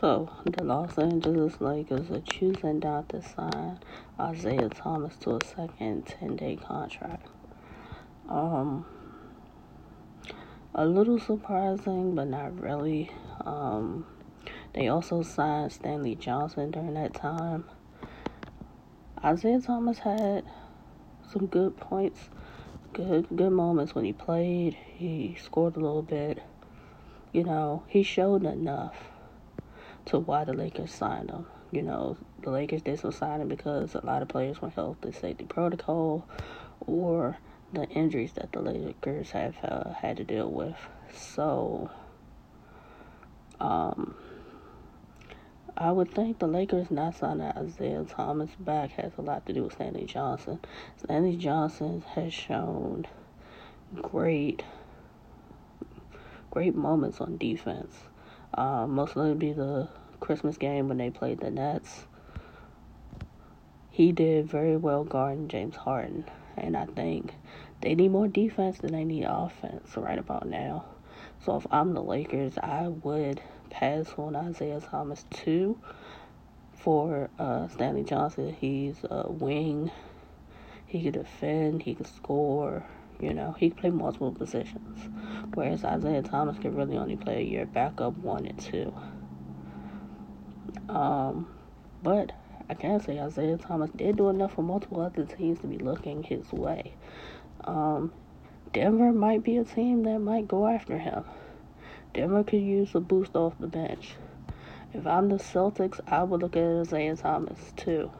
So, the Los Angeles Lakers are choosing not to sign Isaiah Thomas to a second 10 day contract. Um, a little surprising, but not really. Um, they also signed Stanley Johnson during that time. Isaiah Thomas had some good points, good good moments when he played. He scored a little bit. You know, he showed enough to why the Lakers signed him. You know, the Lakers did some signing because a lot of players were held to safety protocol or the injuries that the Lakers have uh, had to deal with. So, um, I would think the Lakers not signing Isaiah Thomas back has a lot to do with Stanley Johnson. Stanley Johnson has shown great, great moments on defense. Uh, most likely the Christmas game when they played the Nets. He did very well guarding James Harden, and I think they need more defense than they need offense right about now. So if I'm the Lakers, I would pass on Isaiah Thomas too for uh, Stanley Johnson. He's a wing. He can defend. He can score. You know, he can play multiple positions. Whereas Isaiah Thomas can really only play your backup one and two. Um, but I can say Isaiah Thomas did do enough for multiple other teams to be looking his way. Um, Denver might be a team that might go after him. Denver could use a boost off the bench. If I'm the Celtics, I would look at Isaiah Thomas too.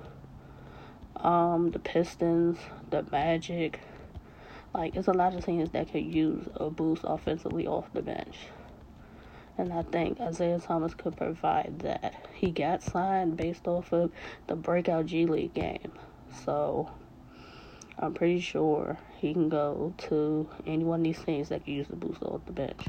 Um, the Pistons, the Magic, like, it's a lot of teams that could use a boost offensively off the bench. And I think Isaiah Thomas could provide that. He got signed based off of the breakout G League game. So I'm pretty sure he can go to any one of these teams that can use the boost off the bench.